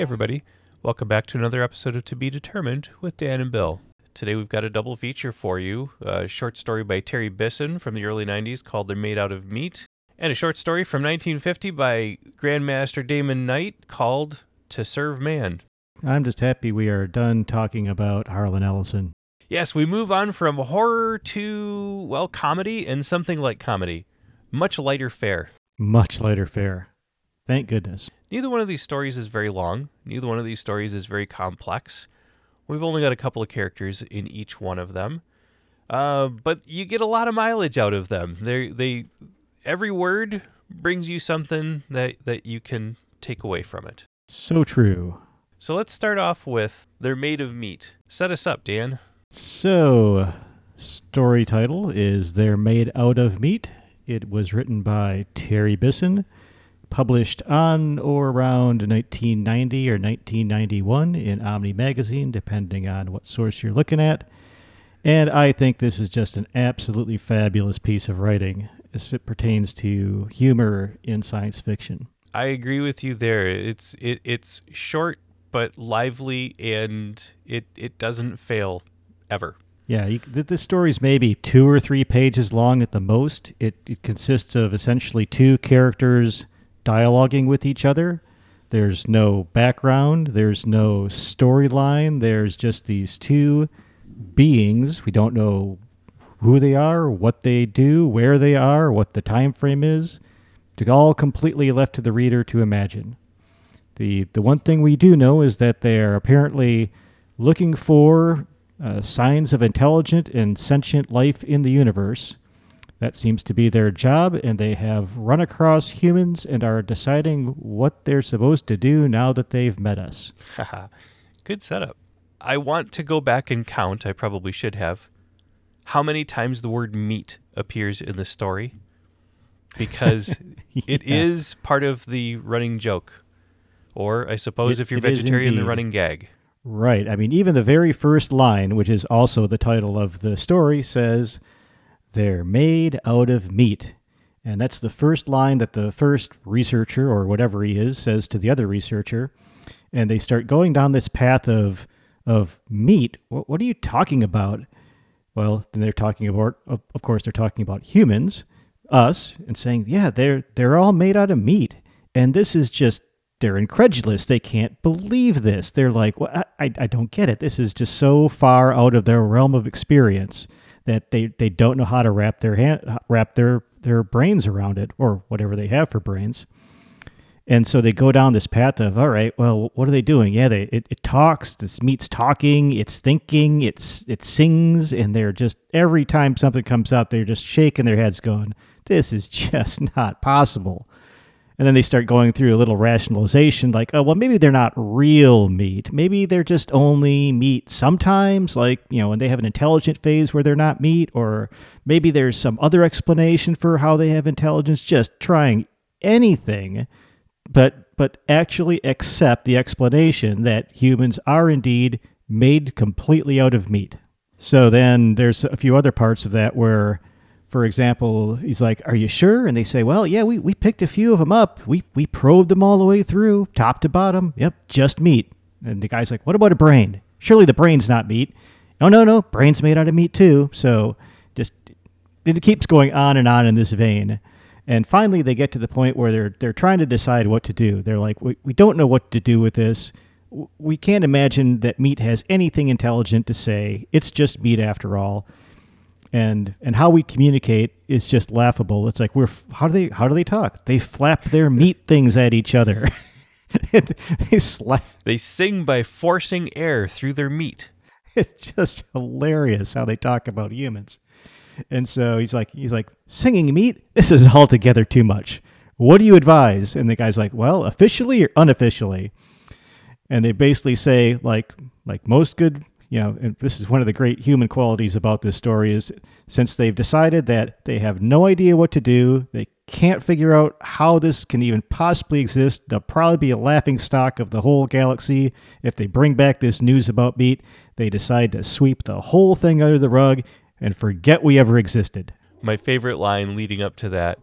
everybody. Welcome back to another episode of To Be Determined with Dan and Bill. Today we've got a double feature for you a short story by Terry Bisson from the early 90s called They're Made Out of Meat, and a short story from 1950 by Grandmaster Damon Knight called To Serve Man. I'm just happy we are done talking about Harlan Ellison. Yes, we move on from horror to, well, comedy and something like comedy. Much lighter fare. Much lighter fare. Thank goodness. Neither one of these stories is very long. Neither one of these stories is very complex. We've only got a couple of characters in each one of them, uh, but you get a lot of mileage out of them. They, they, every word brings you something that that you can take away from it. So true. So let's start off with "They're Made of Meat." Set us up, Dan. So, story title is They're Made Out of Meat. It was written by Terry Bisson published on or around 1990 or 1991 in Omni Magazine, depending on what source you're looking at. And I think this is just an absolutely fabulous piece of writing as it pertains to humor in science fiction. I agree with you there. It's it, it's short but lively, and it it doesn't fail ever. Yeah, you, this story is maybe two or three pages long at the most. It, it consists of essentially two characters dialoguing with each other. There's no background, there's no storyline, there's just these two beings. We don't know who they are, what they do, where they are, what the time frame is. It's all completely left to the reader to imagine. The the one thing we do know is that they are apparently looking for uh, signs of intelligent and sentient life in the universe that seems to be their job, and they have run across humans and are deciding what they're supposed to do now that they've met us. Good setup. I want to go back and count, I probably should have, how many times the word meat appears in the story. Because yeah. it is part of the running joke. Or, I suppose, it, if you're vegetarian, the running gag. Right. I mean, even the very first line, which is also the title of the story, says they're made out of meat. And that's the first line that the first researcher, or whatever he is, says to the other researcher. And they start going down this path of, of meat. What, what are you talking about? Well, then they're talking about, of, course, they're talking about humans, us, and saying, yeah, they're, they're all made out of meat. And this is just they're incredulous. They can't believe this. They're like, well, I, I don't get it. This is just so far out of their realm of experience that they, they don't know how to wrap their hand, wrap their their brains around it or whatever they have for brains. And so they go down this path of all right, well, what are they doing? Yeah, they it, it talks. This meat's talking. It's thinking. It's it sings, and they're just every time something comes up, they're just shaking their heads, going, "This is just not possible." And then they start going through a little rationalization like, oh, well, maybe they're not real meat. Maybe they're just only meat sometimes, like, you know, when they have an intelligent phase where they're not meat, or maybe there's some other explanation for how they have intelligence, just trying anything, but but actually accept the explanation that humans are indeed made completely out of meat. So then there's a few other parts of that where for example, he's like, Are you sure? And they say, Well, yeah, we, we picked a few of them up. We, we probed them all the way through, top to bottom. Yep, just meat. And the guy's like, What about a brain? Surely the brain's not meat. No, no, no. Brain's made out of meat too. So just, it keeps going on and on in this vein. And finally, they get to the point where they're, they're trying to decide what to do. They're like, We, we don't know what to do with this. We can't imagine that meat has anything intelligent to say. It's just meat after all and and how we communicate is just laughable. It's like we're how do they how do they talk? They flap their meat things at each other. they slap. They sing by forcing air through their meat. It's just hilarious how they talk about humans. And so he's like he's like singing meat. This is altogether too much. What do you advise? And the guy's like, well, officially or unofficially. And they basically say like like most good you know, and this is one of the great human qualities about this story is since they've decided that they have no idea what to do, they can't figure out how this can even possibly exist. They'll probably be a laughing stock of the whole galaxy if they bring back this news about Beat. They decide to sweep the whole thing under the rug and forget we ever existed. My favorite line leading up to that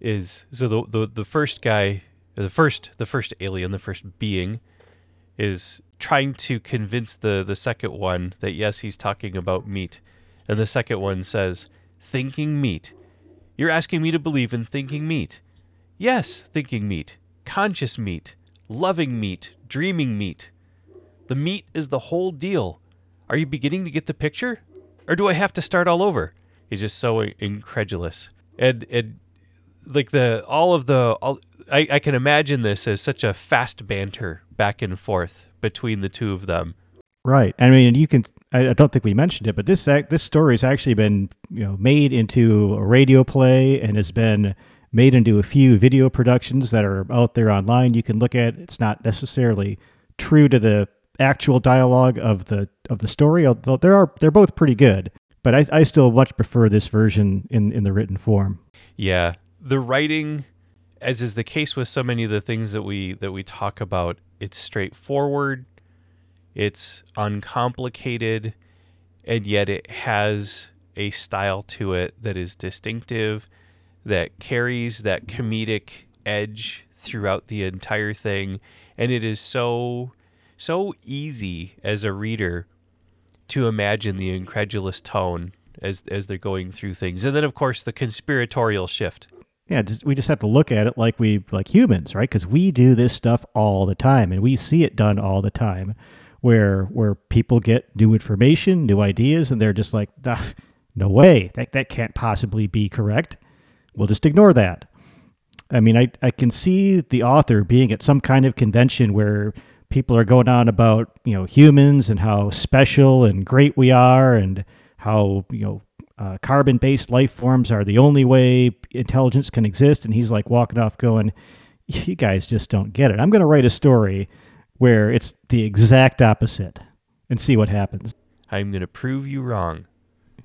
is so the the, the first guy, the first the first alien, the first being is trying to convince the the second one that yes, he's talking about meat. And the second one says, "Thinking meat. You're asking me to believe in thinking meat." Yes, thinking meat, conscious meat, loving meat, dreaming meat. The meat is the whole deal. Are you beginning to get the picture? Or do I have to start all over? He's just so incredulous. And and like the all of the all, I, I can imagine this as such a fast banter back and forth between the two of them. Right. I mean, you can. I don't think we mentioned it, but this this story has actually been you know made into a radio play and has been made into a few video productions that are out there online. You can look at. It's not necessarily true to the actual dialogue of the of the story, although there are they're both pretty good. But I, I still much prefer this version in in the written form. Yeah, the writing, as is the case with so many of the things that we that we talk about, it's straightforward, it's uncomplicated, and yet it has a style to it that is distinctive, that carries that comedic edge throughout the entire thing, and it is so so easy as a reader to imagine the incredulous tone as as they're going through things, and then of course the conspiratorial shift. Yeah, we just have to look at it like we like humans, right? Because we do this stuff all the time, and we see it done all the time, where where people get new information, new ideas, and they're just like, "No way, that that can't possibly be correct." We'll just ignore that. I mean, I I can see the author being at some kind of convention where people are going on about you know humans and how special and great we are, and how you know uh, carbon based life forms are the only way intelligence can exist. And he's like walking off going, You guys just don't get it. I'm going to write a story where it's the exact opposite and see what happens. I'm going to prove you wrong.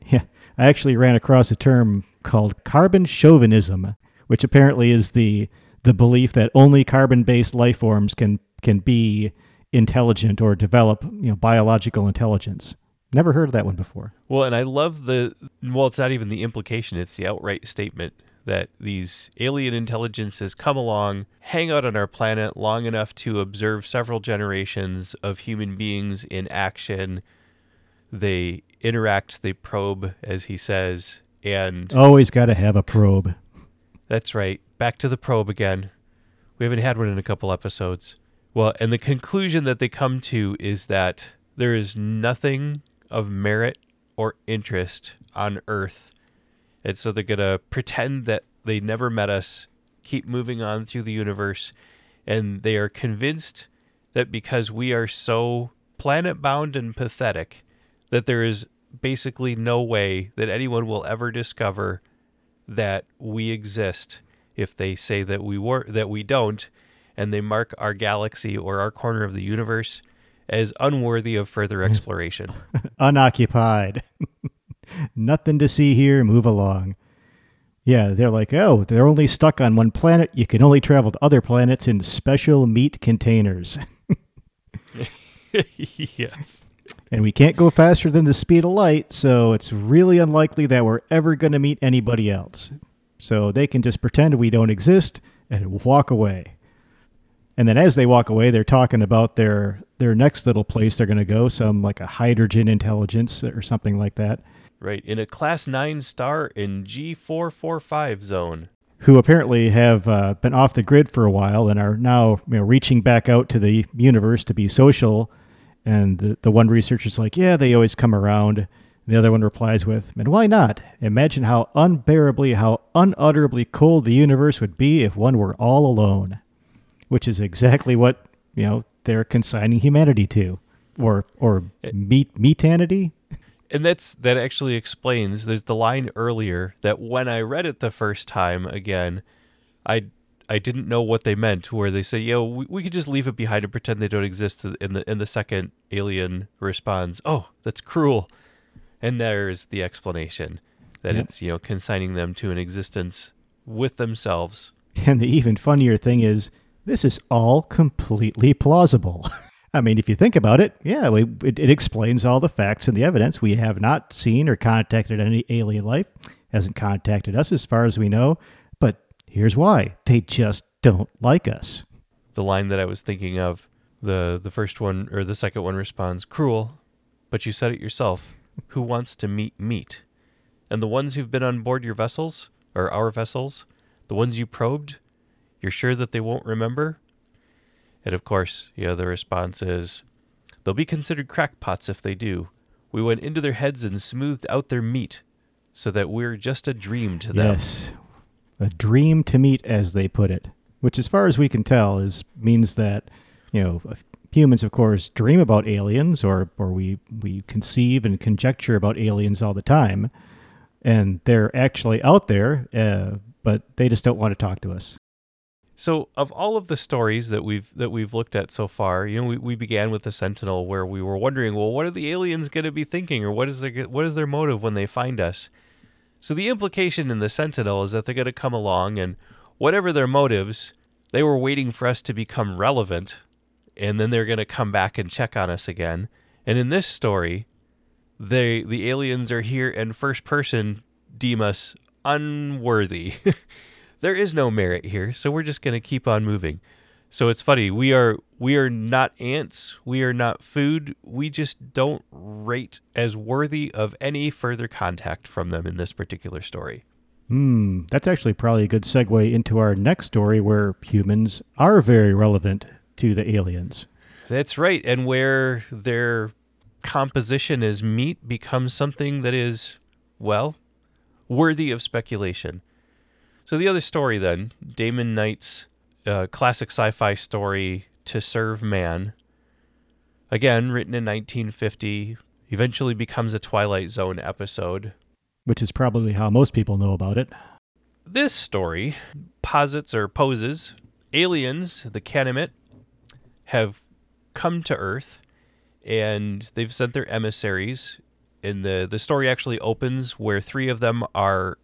Yeah. I actually ran across a term called carbon chauvinism, which apparently is the the belief that only carbon based life forms can can be intelligent or develop you know biological intelligence. Never heard of that one before. Well, and I love the well, it's not even the implication, it's the outright statement that these alien intelligences come along, hang out on our planet long enough to observe several generations of human beings in action. They interact, they probe, as he says, and always got to have a probe. That's right. Back to the probe again. We haven't had one in a couple episodes. Well, and the conclusion that they come to is that there is nothing of merit or interest on Earth. And so they're going to pretend that they never met us, keep moving on through the universe, and they are convinced that because we are so planet bound and pathetic, that there is basically no way that anyone will ever discover that we exist if they say that we were that we don't and they mark our galaxy or our corner of the universe as unworthy of further exploration. Unoccupied. Nothing to see here, move along. Yeah, they're like, oh, they're only stuck on one planet. You can only travel to other planets in special meat containers. yes. And we can't go faster than the speed of light, so it's really unlikely that we're ever going to meet anybody else. So they can just pretend we don't exist and walk away. And then as they walk away, they're talking about their their next little place they're going to go, some like a hydrogen intelligence or something like that. Right, in a class 9 star in G445 zone. Who apparently have uh, been off the grid for a while and are now you know, reaching back out to the universe to be social. And the, the one researcher's like, yeah, they always come around. The other one replies with, and why not? Imagine how unbearably, how unutterably cold the universe would be if one were all alone which is exactly what you know they're consigning humanity to, or or eh. meat meatanity. And that's that actually explains. There's the line earlier that when I read it the first time again, I I didn't know what they meant. Where they say, "Yo, we, we could just leave it behind and pretend they don't exist." In the in the second alien responds, "Oh, that's cruel," and there's the explanation that yep. it's you know consigning them to an existence with themselves. And the even funnier thing is this is all completely plausible. I mean, if you think about it, yeah, we, it, it, explains all the facts and the evidence. We have not seen or contacted any alien life, hasn't contacted us as far as we know. But here's why they just don't like us. The line that I was thinking of The the first one or the second one responds, "Cruel, but you said it yourself. Who wants to meet meat? And the ones who've been on board your vessels or our vessels, the ones you probed, you're sure that they won't remember?" And of course, you know, the response is, "They'll be considered crackpots if they do. We went into their heads and smoothed out their meat, so that we're just a dream to them." Yes. A dream to meet, as they put it, which, as far as we can tell, is means that you know humans, of course, dream about aliens, or or we we conceive and conjecture about aliens all the time, and they're actually out there, uh, but they just don't want to talk to us. So, of all of the stories that we've that we've looked at so far, you know, we, we began with the Sentinel, where we were wondering, well, what are the aliens going to be thinking, or what is their what is their motive when they find us? So, the implication in the Sentinel is that they're going to come along, and whatever their motives, they were waiting for us to become relevant, and then they're going to come back and check on us again. And in this story, they the aliens are here and first person deem us unworthy. there is no merit here, so we're just going to keep on moving. So it's funny, we are we are not ants, we are not food. We just don't rate as worthy of any further contact from them in this particular story. Hmm, that's actually probably a good segue into our next story where humans are very relevant to the aliens. That's right, and where their composition as meat becomes something that is well, worthy of speculation. So the other story then, Damon Knight's uh, classic sci-fi story To Serve Man, again written in 1950, eventually becomes a Twilight Zone episode. Which is probably how most people know about it. This story posits or poses aliens, the Kanamit, have come to Earth and they've sent their emissaries. And the, the story actually opens where three of them are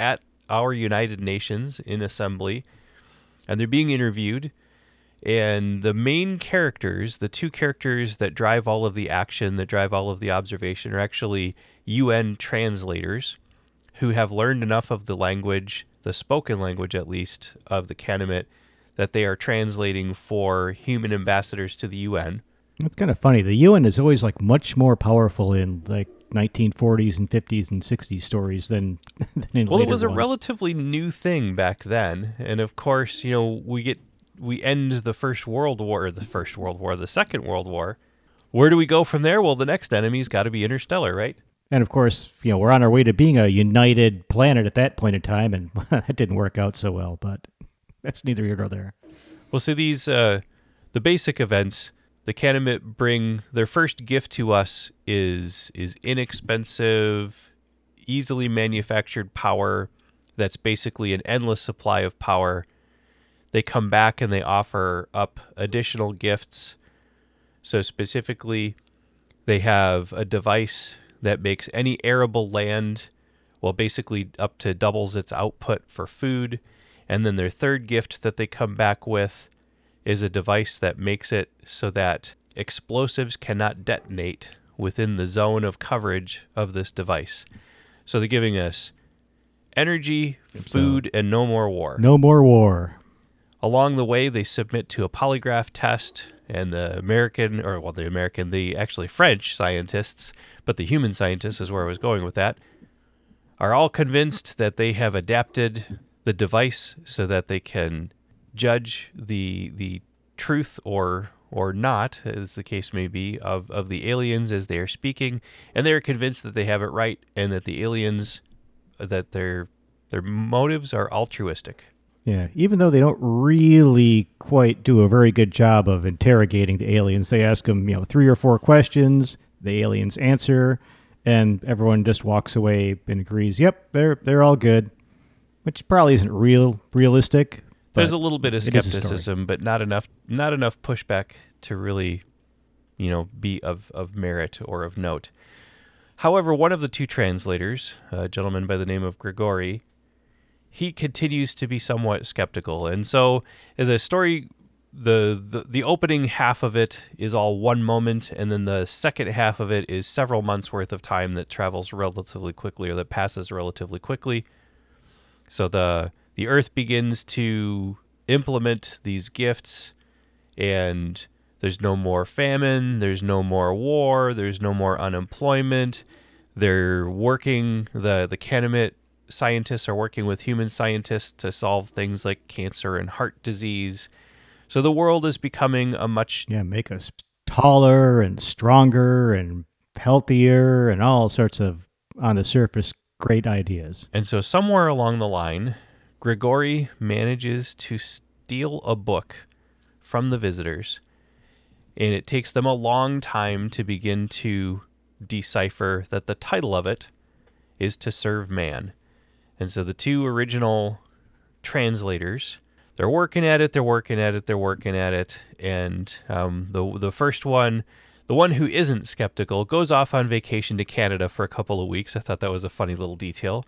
at our United Nations in assembly, and they're being interviewed. And the main characters, the two characters that drive all of the action, that drive all of the observation, are actually UN translators who have learned enough of the language, the spoken language at least, of the Kanamit, that they are translating for human ambassadors to the UN. It's kind of funny. The UN is always like much more powerful in like 1940s and 50s and 60s stories than, than in well, it was a ones. relatively new thing back then, and of course, you know, we get we end the First World War, or the First World War, the Second World War. Where do we go from there? Well, the next enemy's got to be interstellar, right? And of course, you know, we're on our way to being a united planet at that point in time, and that didn't work out so well. But that's neither here nor there. Well, see these uh, the basic events. The Kanamit bring their first gift to us is is inexpensive, easily manufactured power. That's basically an endless supply of power. They come back and they offer up additional gifts. So specifically, they have a device that makes any arable land, well, basically up to doubles its output for food. And then their third gift that they come back with is a device that makes it so that explosives cannot detonate within the zone of coverage of this device. So they're giving us energy, food, and no more war. No more war. Along the way, they submit to a polygraph test, and the American, or well, the American, the actually French scientists, but the human scientists is where I was going with that, are all convinced that they have adapted the device so that they can judge the the truth or or not, as the case may be, of, of the aliens as they are speaking, and they're convinced that they have it right and that the aliens that their their motives are altruistic. Yeah, even though they don't really quite do a very good job of interrogating the aliens, they ask them, you know, three or four questions. The aliens answer, and everyone just walks away and agrees, "Yep, they're they're all good," which probably isn't real realistic. There's a little bit of it is a story. skepticism, but not enough not enough pushback to really, you know, be of, of merit or of note. However, one of the two translators, a gentleman by the name of Grigori, he continues to be somewhat skeptical. And so the story the, the the opening half of it is all one moment and then the second half of it is several months worth of time that travels relatively quickly or that passes relatively quickly. So the the earth begins to implement these gifts and There's no more famine. There's no more war. There's no more unemployment. They're working, the, the Kanamit scientists are working with human scientists to solve things like cancer and heart disease. So the world is becoming a much Yeah, make us taller and stronger and healthier and all sorts of, on the surface, great ideas. And so somewhere along the line, Grigori manages to steal a book from the visitors, and it takes them a long time to begin to decipher that the title of it is To Serve Man. And so the two original translators, they're working at it, they're working at it, they're working at it, and um, the the first one, the one who isn't skeptical, goes off on vacation to Canada for a couple of weeks. I thought that was a funny little detail.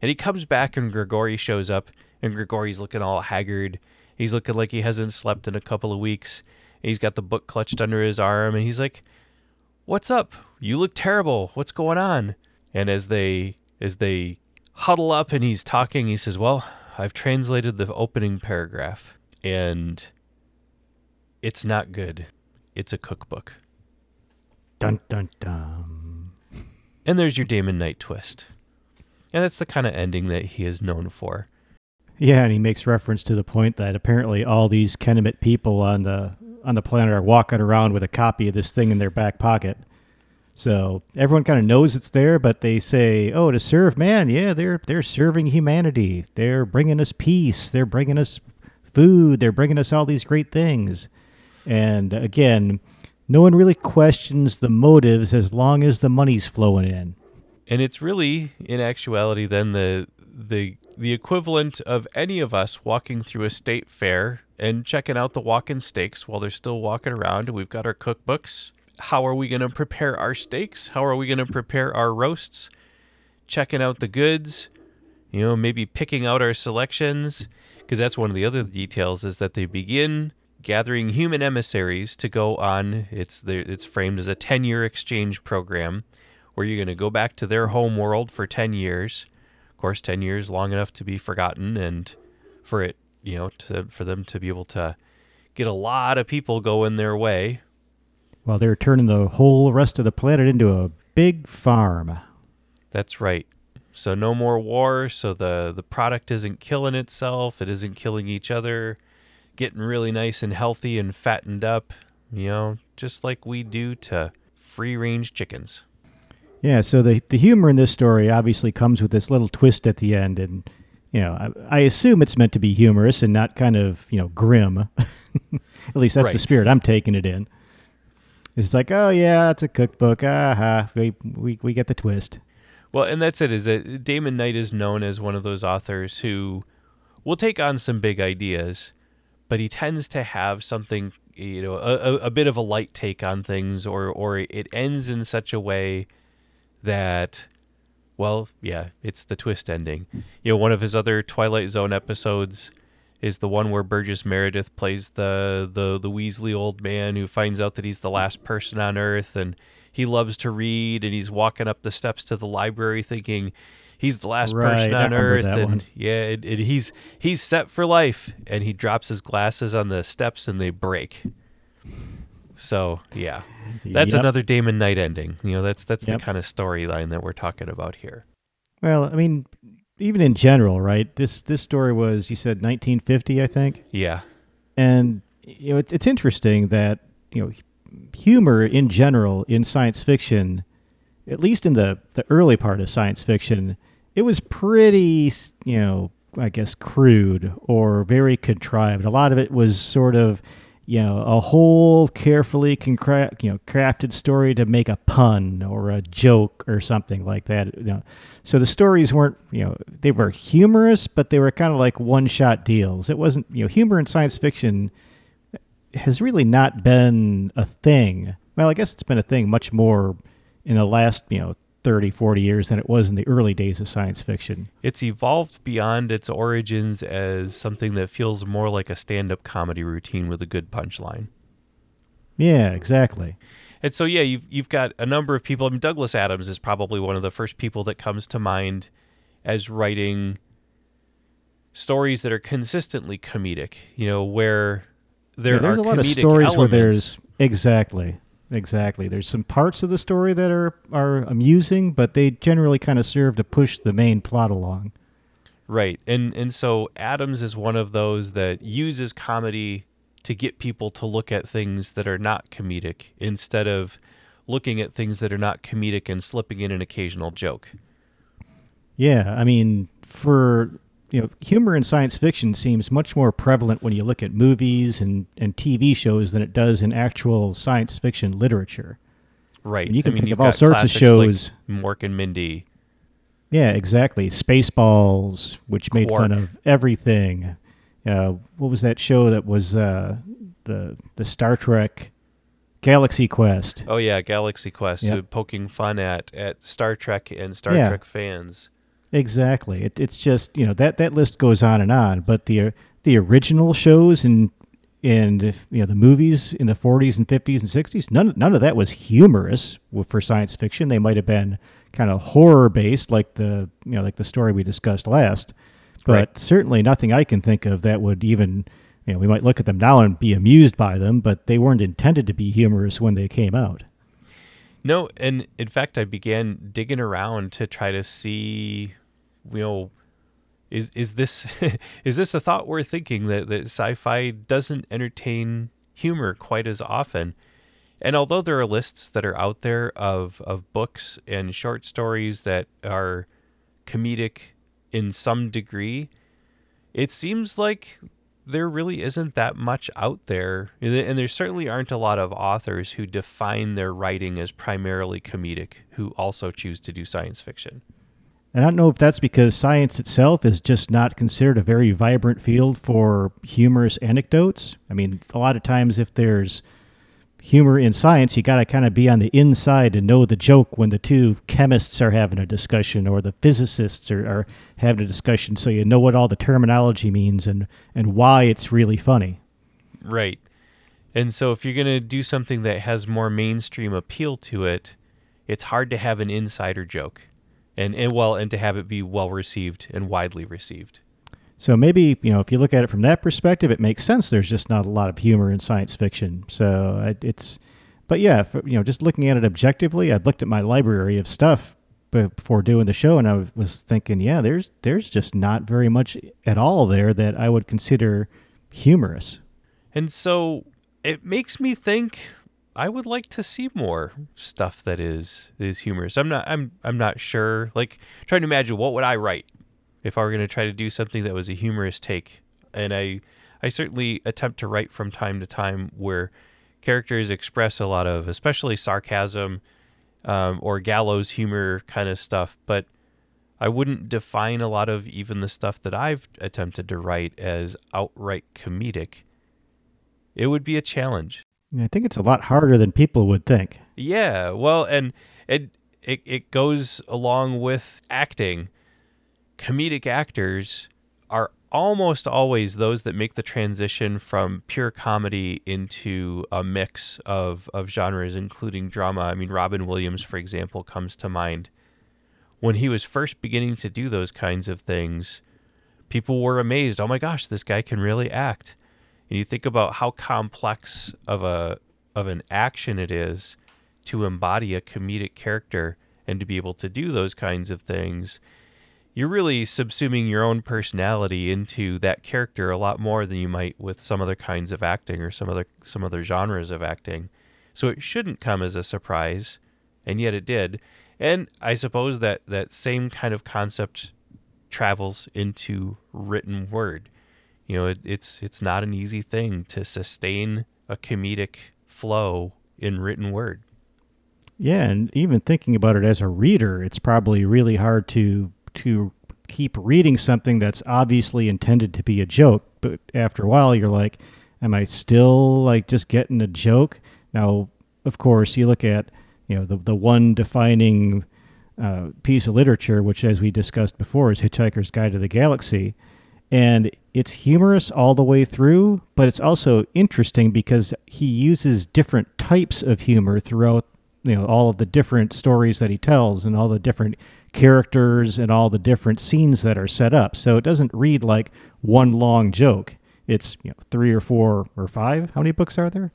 And he comes back, and Grigori shows up, and Grigori's looking all haggard. He's looking like he hasn't slept in a couple of weeks. He's got the book clutched under his arm, and he's like, "What's up? You look terrible. What's going on?" And as they as they huddle up, and he's talking, he says, "Well, I've translated the opening paragraph, and it's not good. It's a cookbook." Dun dun dun. And there's your Damon Knight twist. And that's the kind of ending that he is known for. Yeah, and he makes reference to the point that apparently all these Kanamit people on the on the planet are walking around with a copy of this thing in their back pocket. So everyone kind of knows it's there, but they say, "Oh, to serve man, yeah, they're they're serving humanity. They're bringing us peace. They're bringing us food. They're bringing us all these great things." And again, no one really questions the motives as long as the money's flowing in. And it's really, in actuality, then the the the equivalent of any of us walking through a state fair and checking out the walk-in steaks while they're still walking around. We've got our cookbooks. How are we going to prepare our steaks? How are we going to prepare our roasts? Checking out the goods, you know, maybe picking out our selections, because that's one of the other details is that they begin gathering human emissaries to go on. It's the, it's framed as a 10-year exchange program where you're going to go back to their home world for 10 years. Of course, 10 years long enough to be forgotten and for it, you know, to, for them to be able to get a lot of people going their way. Well, they're turning the whole rest of the planet into a big farm. That's right. So no more war, so the the product isn't killing itself, it isn't killing each other, getting really nice and healthy and fattened up, you know, just like we do to free-range chickens. Yeah, so the the humor in this story obviously comes with this little twist at the end, and you know, I, I assume it's meant to be humorous and not kind of you know grim. at least that's the spirit I'm taking it in. It's like, oh yeah, it's a cookbook. Aha, we we we get the twist. Well, and that's it. Is that Damon Knight is known as one of those authors who will take on some big ideas, but he tends to have something, you know, a, a, a bit of a light take on things, or or it ends in such a way that, well, yeah, it's the twist ending. You know, one of his other Twilight Zone episodes is the one where Burgess Meredith plays the the the Weasley old man who finds out that he's the last person on Earth and he loves to read and he's walking up the steps to the library thinking he's the last person Right, I on Earth and one. yeah, and, and he's he's set for life and he drops his glasses on the steps and they break. So yeah, that's Yep. another Damon Knight ending. You know, that's that's Yep. the kind of storyline that we're talking about here. Well, I mean, even in general, right? This this story was you said 1950, I think. Yeah, And you know, it's, it's interesting that you know humor in general in science fiction, at least in the the early part of science fiction, it was pretty you know I guess crude or very contrived. A lot of it was sort of you know a whole carefully concra- you know crafted story to make a pun or a joke or something like that. You know, so the stories weren't you know they were humorous, but they were kind of like one shot deals. It wasn't you know humor in science fiction has really not been a thing. Well, I guess it's been a thing much more in the last, you know, 30, 40 years than it was in the early days of science fiction. it's evolved beyond its origins as something that feels more like a stand-up comedy routine with a good punchline. Yeah, exactly. And so yeah, you've you've got a number of people. I mean, Douglas Adams is probably one of the first people that comes to mind as writing stories that are consistently comedic. You know, where there Yeah, there's are a lot of stories where there's exactly, exactly. There's some parts of the story that are are amusing, but they generally kind of serve to push the main plot along. Right. And and so Adams is one of those that uses comedy to get people to look at things that are not comedic instead of looking at things that are not comedic and slipping in an occasional joke. Yeah, I mean, for you know, humor in science fiction seems much more prevalent when you look at movies and, and TV shows than it does in actual science fiction literature. Right. And you can I mean, think of all sorts of shows. like Mork and Mindy. Yeah, exactly. Spaceballs, which made fun of everything. Uh, what was that show that was uh, the the Star Trek Galaxy Quest? Oh yeah, Galaxy Quest, Yep. uh, poking fun at at Star Trek and Star Yeah. Trek fans. Exactly. It, it's just you know that that list goes on and on. But the the original shows and and you know the movies in the 40s and 50s and 60s, none none of that was humorous for science fiction. They might have been kind of horror based, like the you know like the story we discussed last. But Right. certainly nothing I can think of that would even you know we might look at them now and be amused by them, but they weren't intended to be humorous when they came out. No, and in fact, I began digging around to try to see, you know, is is this is this a thought worth thinking that that sci-fi doesn't entertain humor quite as often? And although there are lists that are out there of of books and short stories that are comedic in some degree, it seems like there really isn't that much out there. And there- certainly aren't a lot of authors who define their writing as primarily comedic who also choose to do science fiction. And I don't know if that's because science itself is just not considered a very vibrant field for humorous anecdotes. I mean, a lot of times if there's humor in science, you got to kind of be on the inside to know the joke when the two chemists are having a discussion or the physicists are, are having a discussion so you know what all the terminology means and, and why it's really funny. Right. And so if you're going to do something that has more mainstream appeal to it, it's hard to have an insider joke. And, and well and to have it be well received and widely received. So maybe, you know, if you look at it from that perspective, it makes sense. There's just not a lot of humor in science fiction. So it- it's, but yeah, for, you know, just looking at it objectively, I'd looked at my library of stuff before doing the show, and I was thinking, yeah, there's there's just not very much at all there that I would consider humorous. And so it makes me think I would like to see more stuff that is is humorous. I'm not I'm I'm not sure. Like trying to imagine what would I write if I were going to try to do something that was a humorous take. And I I certainly attempt to write from time to time where characters express a lot of especially sarcasm um, or gallows humor kind of stuff, but I wouldn't define a lot of even the stuff that I've attempted to write as outright comedic. It would be a challenge. I think it's a lot harder than people would think. Yeah, well, and it it it goes along with acting. Comedic actors are almost always those that make the transition from pure comedy into a mix of of genres including drama. I mean Robin Williams for example comes to mind. When he was first beginning to do those kinds of things, people were amazed. Oh my gosh, this guy can really act. And you think about how complex of a of an action it is to embody a comedic character and to be able to do those kinds of things. You're really subsuming your own personality into that character a lot more than you might with some other kinds of acting or some other some other genres of acting. So it shouldn't come as a surprise, and yet it did. And I suppose that that same kind of concept travels into written word. You know, it, it's it's not an easy thing to sustain a comedic flow in written word. Yeah, and even thinking about it as a reader, it's probably really hard to to keep reading something that's obviously intended to be a joke, but after a while you're like, am I still like just getting a joke? Now, of course, you look at, you know, the the one defining uh, piece of literature, which as we discussed before is Hitchhiker's Guide to the Galaxy, and it's humorous all the way through, but it's also interesting because he uses different types of humor throughout you know all of the different stories that he tells and all the different characters and all the different scenes that are set up. So it doesn't read like one long joke. it's you know three or four or five. How many books are there?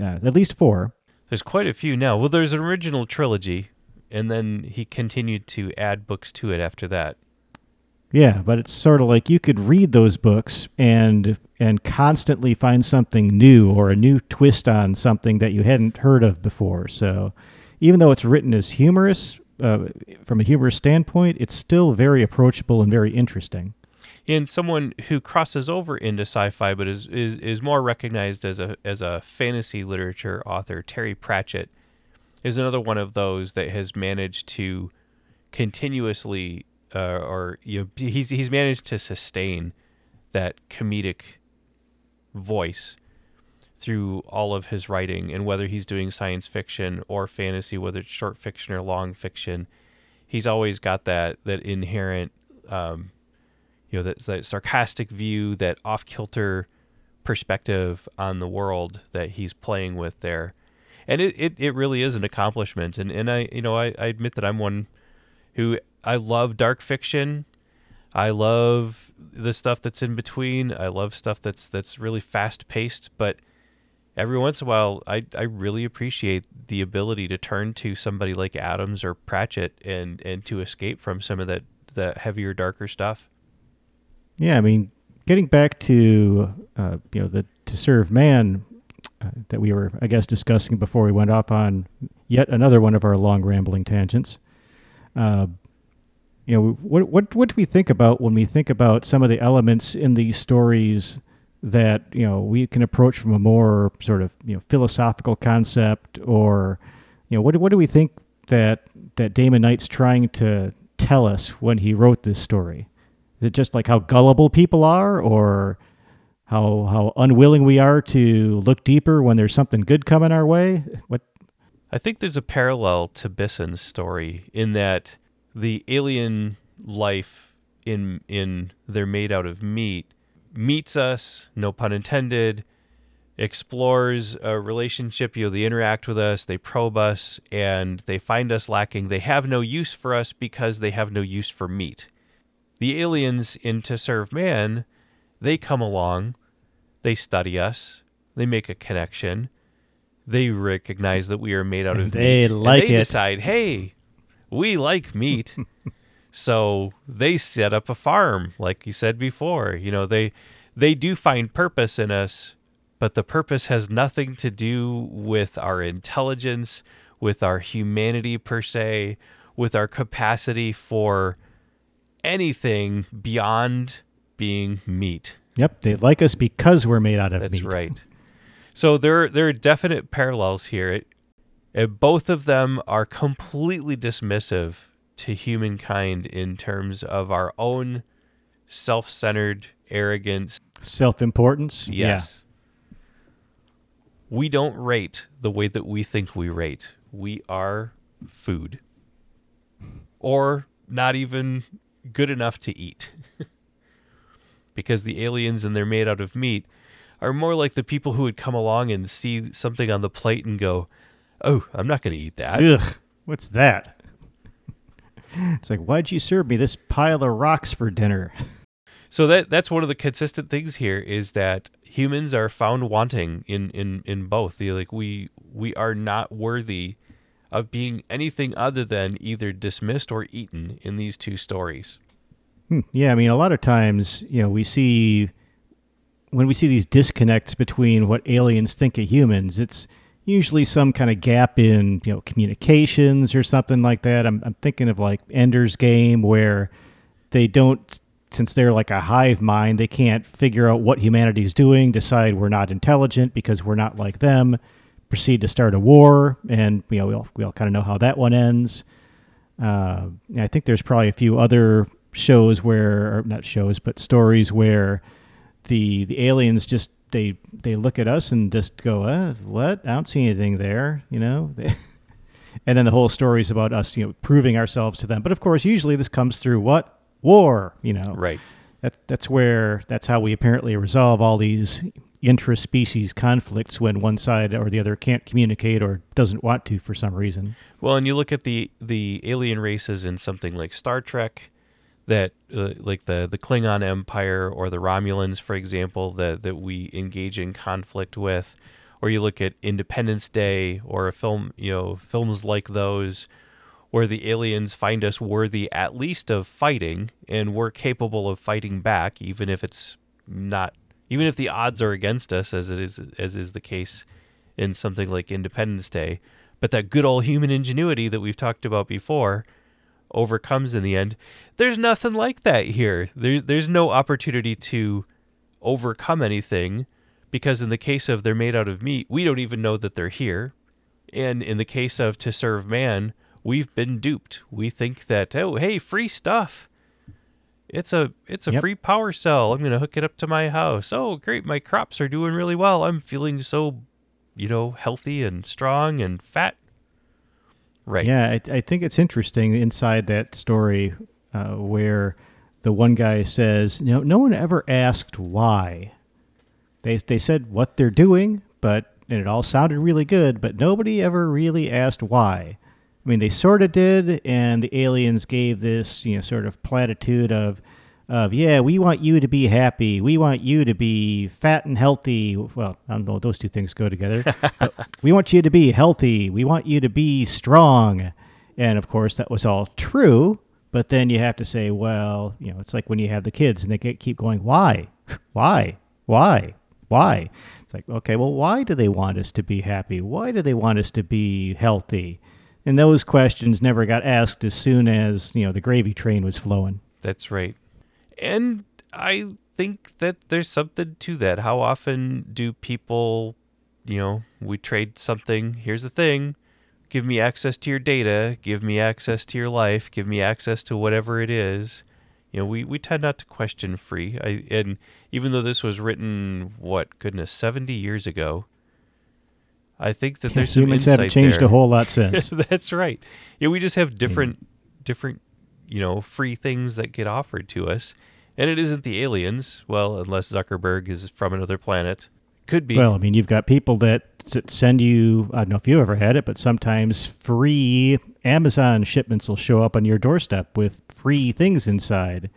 Uh, at least four. There's quite a few now. Well, there's an original trilogy, and then he continued to add books to it after that. Yeah, but it's sort of like you could read those books and and constantly find something new or a new twist on something that you hadn't heard of before. So, even though it's written as humorous uh, from a humorous standpoint, it's still very approachable and very interesting. And someone who crosses over into sci-fi, but is, is is more recognized as a as a fantasy literature author, Terry Pratchett, is another one of those that has managed to continuously uh, or you know he's he's managed to sustain that comedic voice through all of his writing and whether he's doing science fiction or fantasy whether it's short fiction or long fiction he's always got that that inherent um, you know that, that sarcastic view that off kilter perspective on the world that he's playing with there and it, it, it really is an accomplishment and, and I you know I, I admit that I'm one who I love dark fiction. I love the stuff that's in between. I love stuff that's that's really fast paced, but every once in a while I I really appreciate the ability to turn to somebody like Adams or Pratchett and and to escape from some of that that heavier darker stuff. Yeah, I mean, getting back to uh, you know the to serve man uh, that we were I guess discussing before we went off on yet another one of our long rambling tangents. Uh, you know, what what what do we think about when we think about some of the elements in these stories that you know we can approach from a more sort of you know philosophical concept, or you know, what what do we think that that Damon Knight's trying to tell us when he wrote this story? Is it just like how gullible people are, or how how unwilling we are to look deeper when there's something good coming our way? What I think there's a parallel to Bisson's story in that the alien life in in they're made out of meat meets us, no pun intended, explores a relationship, you know, they interact with us, they probe us, and they find us lacking. They have no use for us because they have no use for meat. The aliens in To Serve Man, they come along, they study us, they make a connection, they recognize that we are made out of they meat. like and they it. decide, hey, we like meat. so they set up a farm, like you said before. You know, they they do find purpose in us, but the purpose has nothing to do with our intelligence, with our humanity per se, with our capacity for anything beyond being meat. Yep, they like us because we're made out of That's meat. right. So there there are definite parallels here. It, it, both of them are completely dismissive to humankind in terms of our own self-centered arrogance. Self-importance. Yes. We don't rate the way that we think we rate. We are food. Or not even good enough to eat. because the aliens and they're made out of meat are more like the people who would come along and see something on the plate and go, "Oh, I'm not going to eat that." Ugh, what's that? It's like, why'd you serve me this pile of rocks for dinner? So that that's one of the consistent things here is that humans are found wanting in in in both. The, like we we are not worthy of being anything other than either dismissed or eaten in these two stories. Hmm. Yeah, I mean, a lot of times, you know, we see when we see these disconnects between what aliens think of humans, it's usually some kind of gap in you know communications or something like that. I'm I'm thinking of like Ender's Game where they don't since they're like a hive mind, they can't figure out what humanity's doing, decide we're not intelligent because we're not like them, proceed to start a war, and you know we all we all kind of know how that one ends. Uh, I think there's probably a few other shows where, or not shows, but stories where the the aliens just they they look at us and just go, uh, "What? I don't see anything there," you know. and then the whole story is about us, you know, proving ourselves to them. But of course, usually this comes through what war, you know. Right. That that's where that's how we apparently resolve all these intraspecies conflicts when one side or the other can't communicate or doesn't want to for some reason. Well, and you look at the the alien races in something like Star Trek, that uh, like the the Klingon Empire or the Romulans, for example, that that we engage in conflict with, or you look at Independence Day or a film, you know, films like those where the aliens find us worthy at least of fighting and we're capable of fighting back even if it's not even if the odds are against us as it is as is the case in something like Independence Day. But that good old human ingenuity that we've talked about before overcomes in the end there's nothing like that here there's there's no opportunity to overcome anything because in the case of they're made out of meat we don't even know that they're here and in the case of to serve man we've been duped. We think that oh hey free stuff. It's a it's a yep. free power cell. I'm gonna hook it up to my house. Oh great, my crops are doing really well. I'm feeling so, you know, healthy and strong and fat. Right. Yeah, I, I think it's interesting inside that story uh, where the one guy says, know, no one ever asked why. They they said what they're doing, but and it all sounded really good, but nobody ever really asked why. I mean, they sort of did, and the aliens gave this, you know, sort of platitude of, of yeah, we want you to be happy, we want you to be fat and healthy. Well, I don't know, those two things go together. we want you to be healthy, we want you to be strong, and of course, that was all true. But then you have to say, well, you know, it's like when you have the kids and they keep going, why, why, why, why? It's like, okay, well, why do they want us to be happy? Why do they want us to be healthy? and those questions never got asked as soon as you know the gravy train was flowing. That's right, and I think that there's something to that. How often do people, you know, we trade something? Here's the thing. Give me access to your data, give me access to your life, give me access to whatever it is. You know, we, we tend not to question free. I, and even though this was written, what, goodness, 70 years ago, I think that there's humans haven't changed there. a whole lot since. That's right. Yeah, we just have different, different, you know, free things that get offered to us, and it isn't the aliens. Well, unless Zuckerberg is from another planet, could be. Well, I mean, you've got people that send you. I don't know if you ever had it, but sometimes free Amazon shipments will show up on your doorstep with free things inside,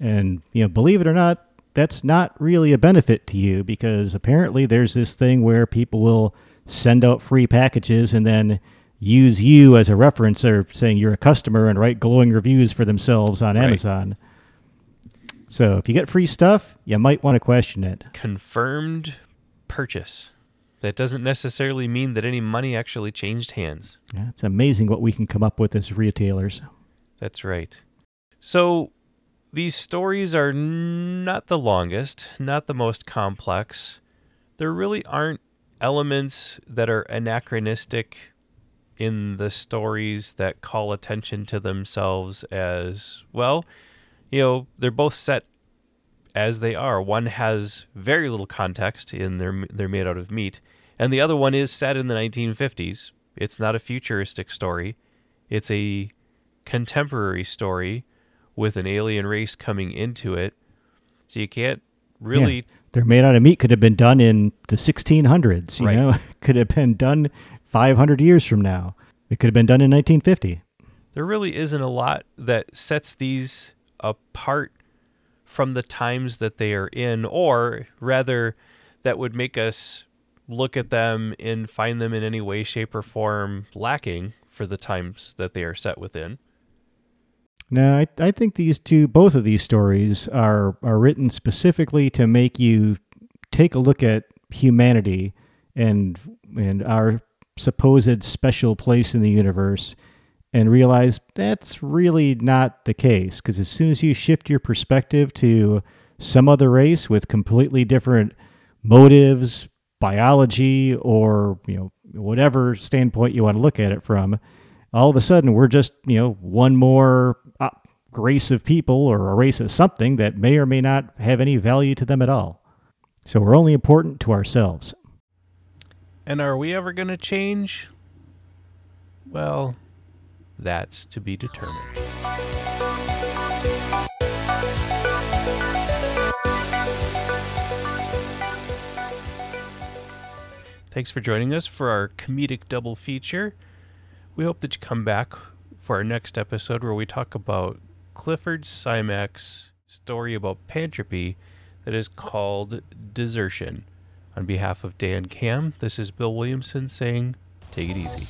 and you know, believe it or not. That's not really a benefit to you because apparently there's this thing where people will send out free packages and then use you as a reference or saying you're a customer and write glowing reviews for themselves on right. Amazon. So if you get free stuff, you might want to question it. Confirmed purchase. That doesn't necessarily mean that any money actually changed hands. Yeah, it's amazing what we can come up with as retailers. That's right. So these stories are not the longest, not the most complex. There really aren't elements that are anachronistic in the stories that call attention to themselves as well you know they're both set as they are. One has very little context in their they're made out of meat and the other one is set in the 1950s it's not a futuristic story. It's a contemporary story with an alien race coming into it. So you can't really yeah. They're made out of meat. Could have been done in the 1600s. You right. know, could have been done 500 years from now. It could have been done in 1950. There really isn't a lot that sets these apart from the times that they are in, or rather, that would make us look at them and find them in any way, shape, or form lacking for the times that they are set within. No, I, I think these two, both of these stories are are written specifically to make you take a look at humanity and and our supposed special place in the universe and realize that's really not the case because as soon as you shift your perspective to some other race with completely different motives biology or you know whatever standpoint you want to look at it from all of a sudden we're just you know one more uh, race of people or a race of something that may or may not have any value to them at all. So we're only important to ourselves. And are we ever going to change? Well, that's to be determined. Thanks for joining us for our comedic double feature. We hope that you come back for our next episode where we talk about Clifford Simak's story about Pantropy that is called Desertion. On behalf of Dan Cam, this is Bill Williamson saying, take it easy.